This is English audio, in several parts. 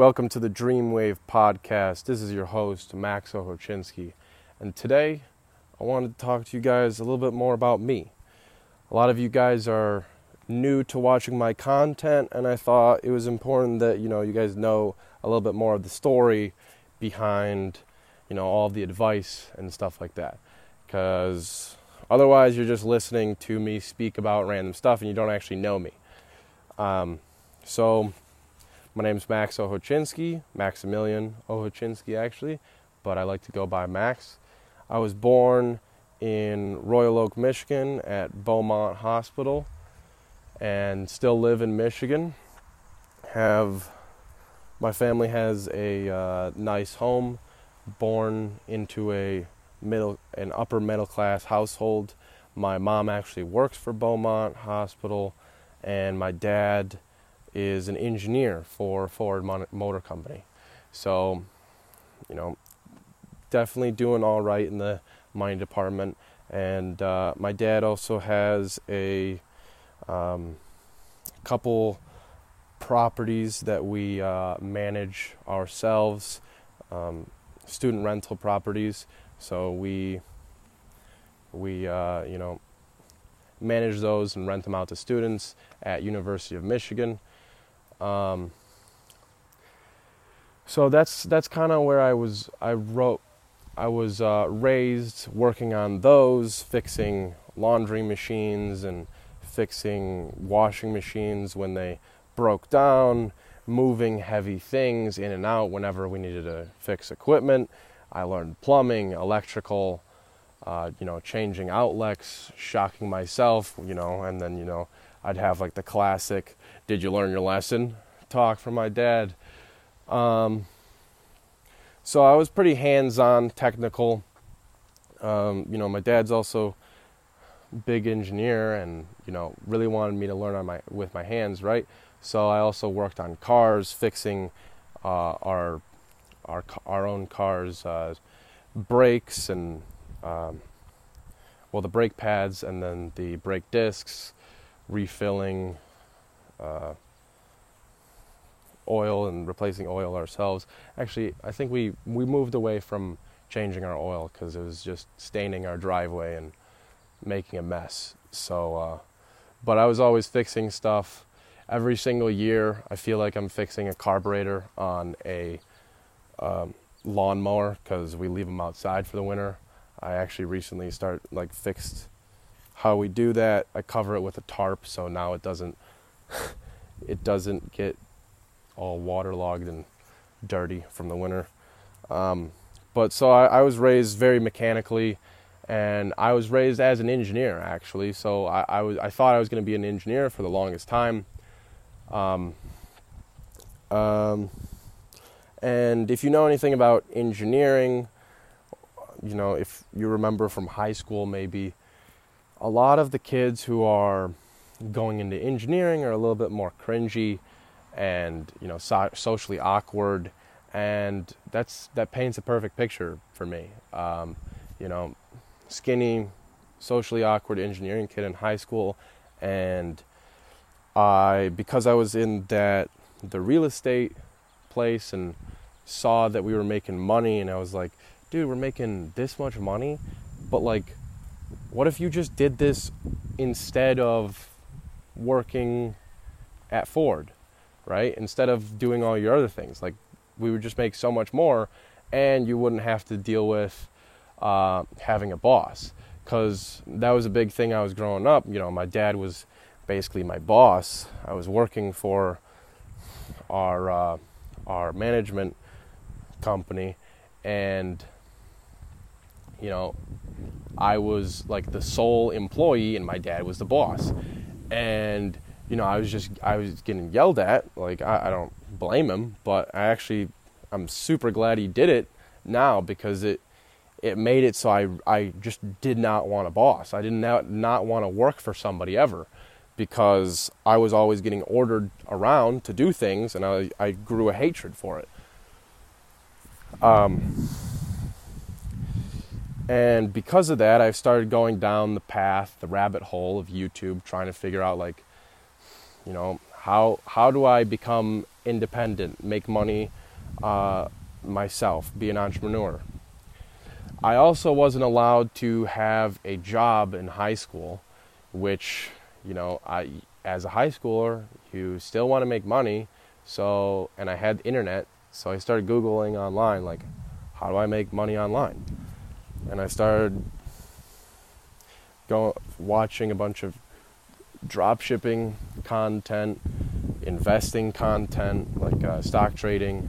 Welcome to the Dreamwave podcast. This is your host, Max Ochocinski. And today, I wanted to talk to you guys a little bit more about me. A lot of you guys are new to watching my content, and I thought it was important that, you know, you guys know a little bit more of the story behind, you know, all the advice and stuff like that. Because otherwise, you're just listening to me speak about random stuff and you don't actually know me. Um, so, my name is Max Ochocinski, Maximilian Ochocinski actually, but I like to go by Max. I was born in Royal Oak, Michigan at Beaumont Hospital and still live in Michigan. Have my family has a uh, nice home, born into a middle an upper middle class household. My mom actually works for Beaumont Hospital and my dad is an engineer for Ford Motor Company. So, you know, definitely doing all right in the mining department. And uh, my dad also has a um, couple properties that we uh, manage ourselves, um, student rental properties. So we we uh, you know manage those and rent them out to students at University of Michigan. Um, so that's that's kind of where I was. I wrote. I was uh, raised working on those, fixing laundry machines and fixing washing machines when they broke down, moving heavy things in and out whenever we needed to fix equipment. I learned plumbing, electrical, uh, you know, changing outlets, shocking myself, you know, and then, you know, I'd have like the classic, did you learn your lesson talk from my dad. Um, so I was pretty hands on, technical. Um, you know, my dad's also big engineer and, you know, really wanted me to learn on my with my hands, right? So I also worked on cars, fixing uh, our our our own cars, uh, brakes and um, well the brake pads and then the brake discs, refilling uh, oil and replacing oil ourselves. Actually, I think we we moved away from changing our oil because it was just staining our driveway and making a mess. So, uh, but I was always fixing stuff. Every single year, I feel like I'm fixing a carburetor on a um, lawnmower because we leave them outside for the winter. I actually recently start like fixed how we do that. I cover it with a tarp so now it doesn't it doesn't get all waterlogged and dirty from the winter. Um, but so I, I, was raised very mechanically, and I was raised as an engineer actually. So I, I was I thought I was going to be an engineer for the longest time. Um, um, and if you know anything about engineering, you know, if you remember from high school, maybe a lot of the kids who are going into engineering are a little bit more cringy and you know so- socially awkward and that's that paints a perfect picture for me. Um, you know skinny socially awkward engineering kid in high school and i because i was in that the real estate place and saw that we were making money and i was like dude we're making this much money? But like what if you just did this instead of working at ford right? Instead of doing all your other things. Like we would just make so much more and you wouldn't have to deal with uh, having a boss. Because that was a big thing I was growing up. You know, my dad was basically my boss. I was working for our uh, our management company, and you know, I was like the sole employee, and my dad was the boss. And you know, I was just I was getting yelled at. Like I, I don't blame him, but I actually I'm super glad he did it now because it it made it so I I just did not want a boss. I did not not want to work for somebody ever because I was always getting ordered around to do things and I I grew a hatred for it. Um and because of that, I've started going down the path, the rabbit hole of YouTube, trying to figure out like you know, How how do I become independent, make money uh, myself, be an entrepreneur? I also wasn't allowed to have a job in high school, which you know I as a high schooler you still want to make money, so and I had the internet, so I started googling online like how do I make money online, and I started going watching a bunch of drop shipping content, investing content like uh, stock trading,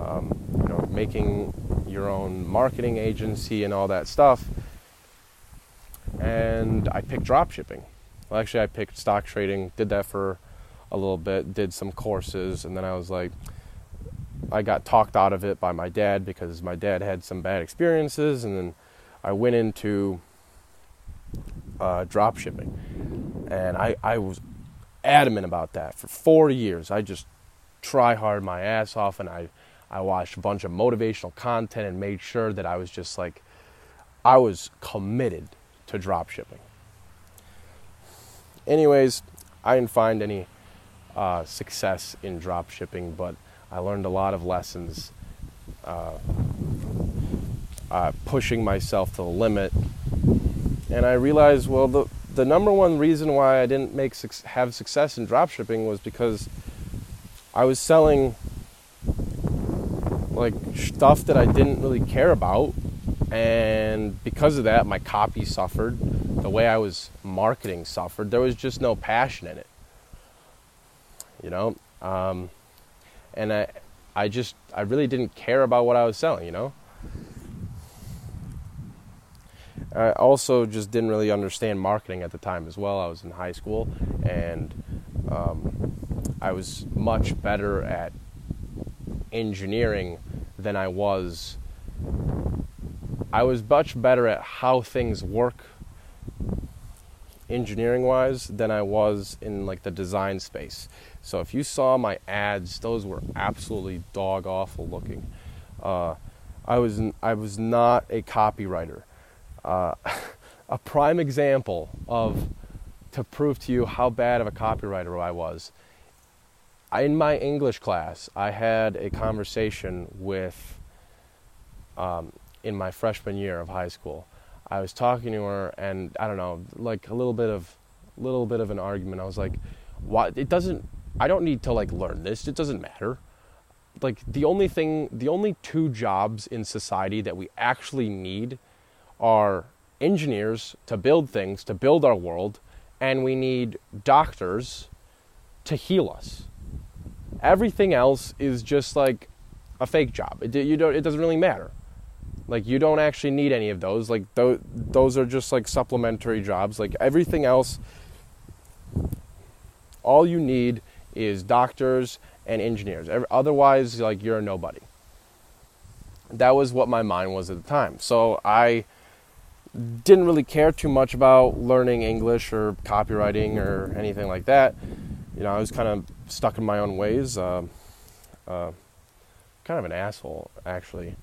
um, you know, making your own marketing agency and all that stuff. And I picked drop shipping. Well, actually, I picked stock trading, did that for a little bit, did some courses, and then I was like, I got talked out of it by my dad because my dad had some bad experiences, and then I went into uh, drop shipping, and I, I was adamant about that for four years. I just try hard my ass off, and I I watched a bunch of motivational content and made sure that I was just like I was committed to drop shipping. Anyways, I didn't find any uh, success in drop shipping, but I learned a lot of lessons. Uh, uh, pushing myself to the limit and I realized, well, the the number one reason why I didn't make have success in dropshipping was because I was selling like stuff that I didn't really care about, and because of that, my copy suffered. The way I was marketing suffered. There was just no passion in it, you know. Um, and I, I just, I really didn't care about what I was selling, you know. I also just didn't really understand marketing at the time as well. I was in high school and um, I was much better at engineering than I was. I was much better at how things work engineering wise than I was in like the design space. So if you saw my ads, those were absolutely dog awful looking. Uh, I was I was not a copywriter. Uh, a prime example of to prove to you how bad of a copywriter I was. In my English class, I had a conversation with, um, in my freshman year of high school. I was talking to her, and I don't know, like a little bit of, little bit of an argument. I was like, "Why? It doesn't. I don't need to like learn this. It doesn't matter." Like the only thing, the only two jobs in society that we actually need are engineers to build things, to build our world, and we need doctors to heal us. Everything else is just like a fake job. It, you don't, it doesn't really matter. Like you don't actually need any of those. Like th- those are just like supplementary jobs. Like everything else, all you need is doctors and engineers. Otherwise, like you're a nobody. That was what my mind was at the time. So I didn't really care too much about learning English or copywriting or anything like that. You know, I was kind of stuck in my own ways. Uh, uh, kind of an asshole, actually.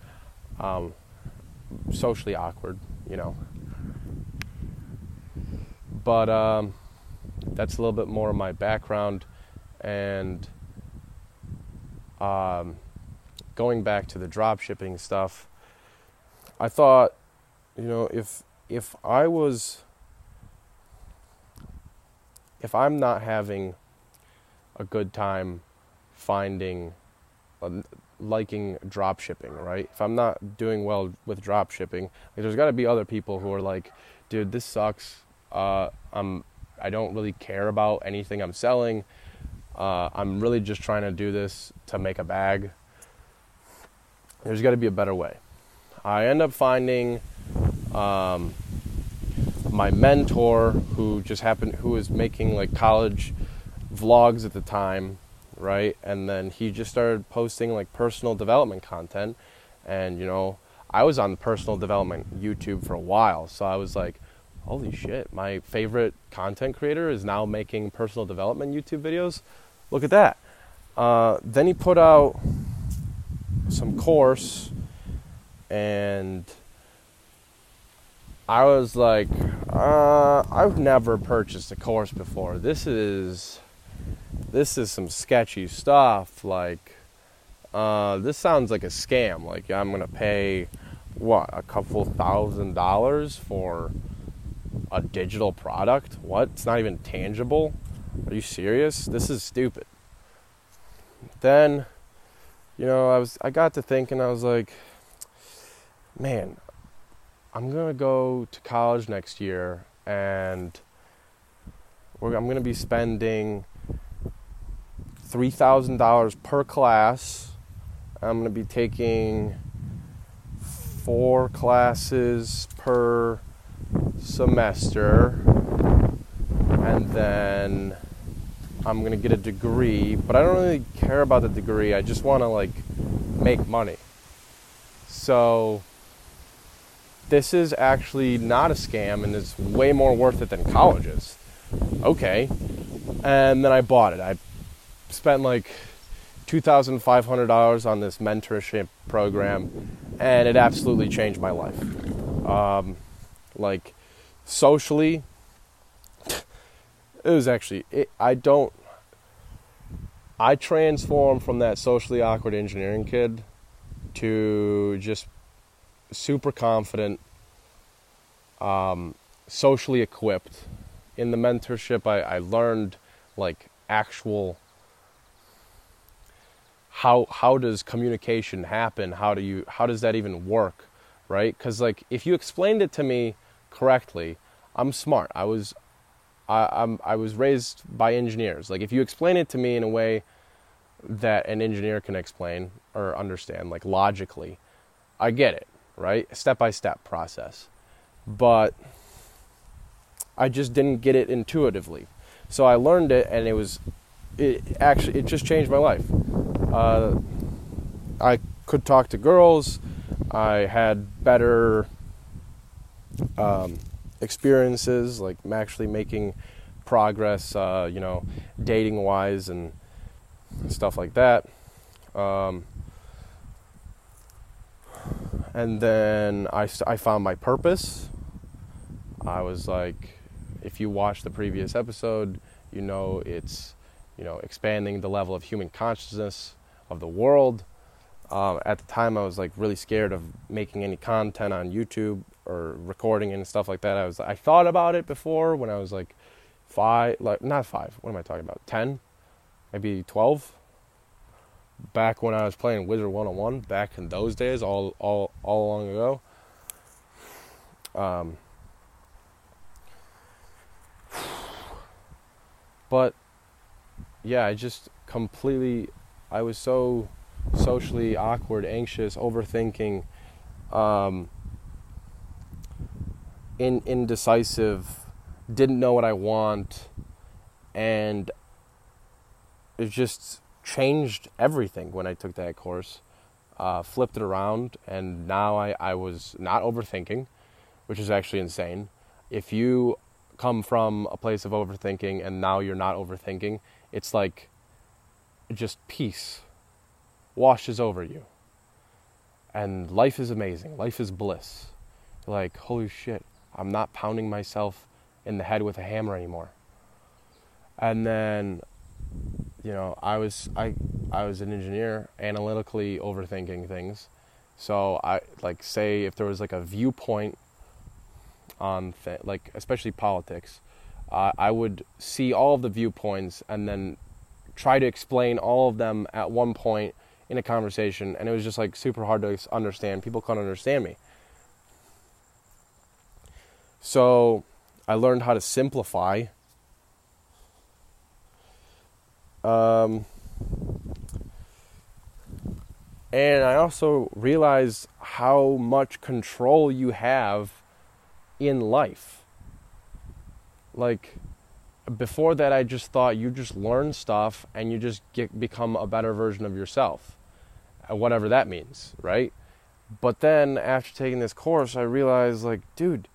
Um, socially awkward, you know. But um, that's a little bit more of my background. And um, going back to the drop shipping stuff, I thought you know, if if I was if I'm not having a good time finding uh, liking drop shipping, right? If I'm not doing well with drop shipping, like there's got to be other people who are like, dude, this sucks. Uh, I'm I don't really care about anything I'm selling. Uh, I'm really just trying to do this to make a bag. There's got to be a better way. I end up finding um, my mentor, who just happened, who was making like college vlogs at the time, right? And then he just started posting like personal development content. And, you know, I was on personal development YouTube for a while. So I was like, holy shit, my favorite content creator is now making personal development YouTube videos. Look at that. Uh, then he put out some course and I was like, uh, I've never purchased a course before. This is this is some sketchy stuff. Like, uh, this sounds like a scam. Like, I'm to pay, what, a couple thousand dollars for a digital product? What? It's not even tangible? Are you serious? This is stupid. Then, you know, I was I got to thinking I was like, man, I'm to go to college next year and I'm to be spending $3,000 per class. I'm to be taking four classes per semester. And then I'm going to get a degree, but I don't really care about the degree. I just want to like make money. So this is actually not a scam and it's way more worth it than colleges. Okay. And then I bought it. I spent like $2,500 on this mentorship program and it absolutely changed my life. Um, like socially, was actually, it, I don't, I transformed from that socially awkward engineering kid to just super confident, um, socially equipped. In the mentorship, I, I learned like actual how how does communication happen? How do you how does that even work, right? Because like if you explained it to me correctly, I'm smart. I was I, I'm I was raised by engineers. Like if you explain it to me in a way that an engineer can explain or understand, like logically, I get it right? Step by step process. But I just didn't get it intuitively. So I learned it and it was it actually it just changed my life. Uh, I could talk to girls. I had better um, experiences, like actually making progress, uh, you know, dating wise and stuff like that. Um, and then I, I found my purpose. I was like, if you watch the previous episode, you know it's, you know, expanding the level of human consciousness of the world. Um, at the time, I was like really scared of making any content on YouTube or recording and stuff like that. I was, I thought about it before when I was like five, like not five. What am I talking about? Ten, maybe twelve back when I was playing Wizard 101, back in those days, all all all long ago. Um, but yeah, I just completely I was so socially awkward, anxious, overthinking, um, in indecisive, didn't know what I want, and it just changed everything when I took that course. Uh, flipped it around, and now I, I was not overthinking, which is actually insane. If you come from a place of overthinking and now you're not overthinking, it's like just peace washes over you. And life is amazing. Life is bliss. Like, holy shit, I'm not pounding myself in the head with a hammer anymore. And then you know, I was I I was an engineer, analytically overthinking things. So I like say if there was like a viewpoint on th- like especially politics, uh, I would see all of the viewpoints and then try to explain all of them at one point in a conversation, and it was just like super hard to understand. People couldn't understand me. So I learned how to simplify um, and I also realized how much control you have in life. Like before that, I just thought you just learn stuff and you just get become a better version of yourself, uh, whatever that means, right? But then after taking this course, I realized, like, dude,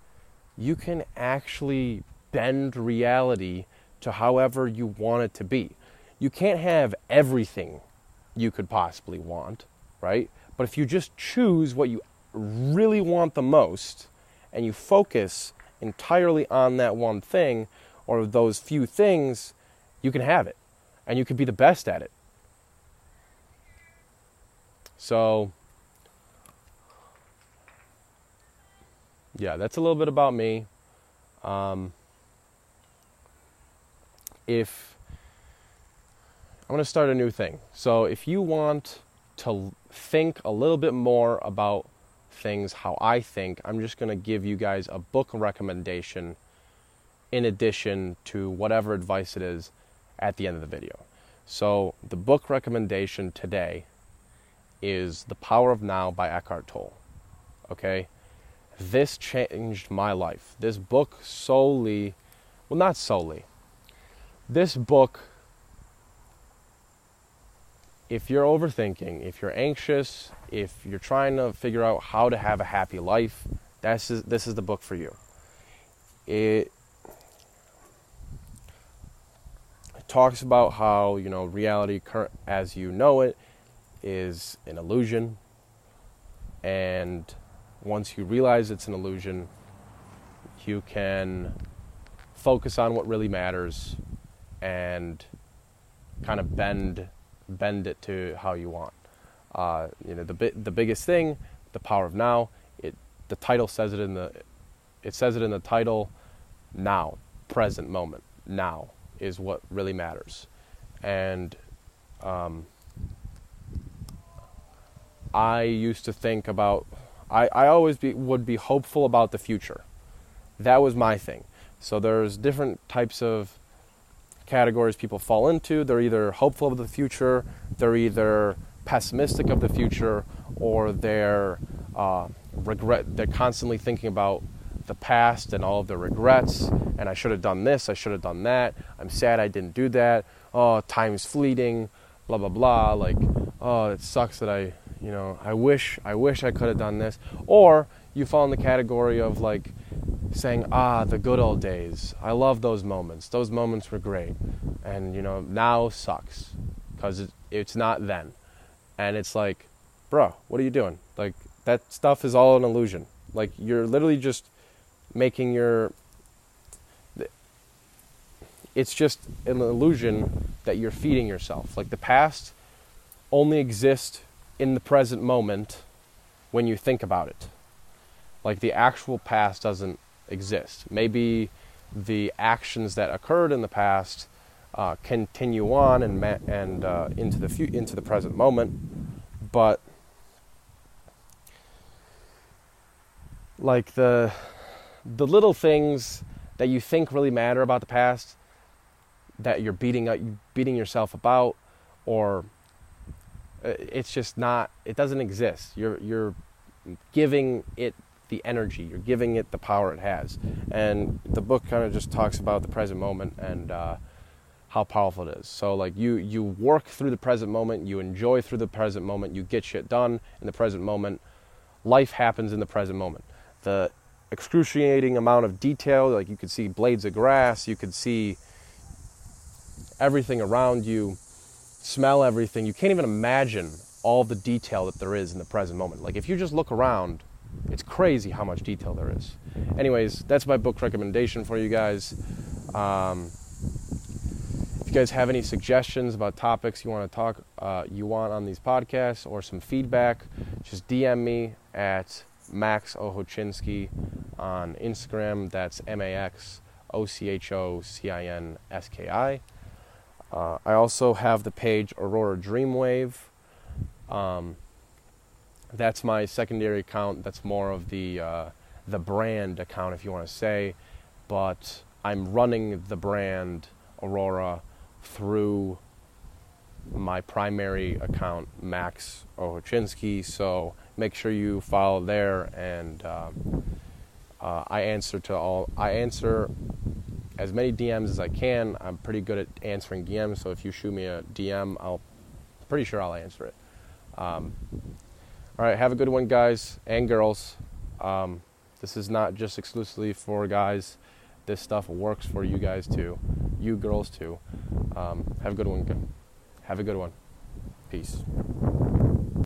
you can actually bend reality to however you want it to be you can't have everything you could possibly want, right? But if you just choose what you really want the most and you focus entirely on that one thing or those few things, you can have it. and you can be the best at it. So, yeah, that's a little bit about me. Um, if I'm going to start a new thing. So, if you want to think a little bit more about things how I think, I'm just going to give you guys a book recommendation in addition to whatever advice it is at the end of the video. So, the book recommendation today is The Power of Now by Eckhart Tolle. Okay? This changed my life. This book solely, well, not solely. This book, if you're overthinking, if you're anxious, if you're trying to figure out how to have a happy life, this is, this is the book for you. It, it talks about how, you know, reality as you know it is an illusion. And once you realize it's an illusion, you can focus on what really matters and kind of bend bend it to how you want. Uh, you know, the bi- the biggest thing, the power of now. It the title says it in the it says it in the title. Now, present moment. Now is what really matters, and um, I used to think about, I, I always be, would be hopeful about the future. That was my thing. So there's different types of categories people fall into. They're either hopeful of the future, they're either pessimistic of the future, or they're uh, regret. They're constantly thinking about the past and all of the regrets. And I should have done this. I should have done that. I'm sad I didn't do that. Oh, time's fleeting. Blah blah blah. Like, oh, it sucks that I you know, I wish I wish I could have done this. Or you fall in the category of like saying, "Ah, the good old days. I love those moments. Those moments were great." And you know, now sucks it, it's not then. And it's like, "Bro, what are you doing?" Like that stuff is all an illusion. Like you're literally just making your it's just an illusion that you're feeding yourself. Like the past only exists in the present moment when you think about it. Like the actual past doesn't exist. Maybe the actions that occurred in the past uh, continue on and ma- and uh, into the fu- into the present moment, but like the the little things that you think really matter about the past that you're beating up beating yourself about or it's just not it doesn't exist. You're you're giving it the energy. You're giving it the power it has. And the book kind of just talks about the present moment and uh, how powerful it is. So like you you work through the present moment you enjoy through the present moment you get shit done in the present moment. Life happens in the present moment. The excruciating amount of detail like you could see blades of grass you could see everything around you smell everything. You can't even imagine all the detail that there is in the present moment. Like if you just look around, it's crazy how much detail there is. Anyways, that's my book recommendation for you guys. Um, if you guys have any suggestions about topics you want to talk, uh, you want on these podcasts, or some feedback, just DM me at Max Ochocinski on Instagram. That's M A X O C H O C I N S K I. Uh, I also have the page Aurora Dreamwave. Um, that's my secondary account. That's more of the uh, the brand account, if you want to say. But I'm running the brand Aurora through my primary account, Max Ochocinski. So make sure you follow there, and um, uh, I answer to all. I answer as many DMs as I can. I'm pretty good at answering DMs, so if you shoot me a DM, I'll pretty sure I'll answer it. Um, all right, have a good one, guys and girls. Um, this is not just exclusively for guys. This stuff works for you guys too, you girls too. Um, have a good one. Have a good one. Peace.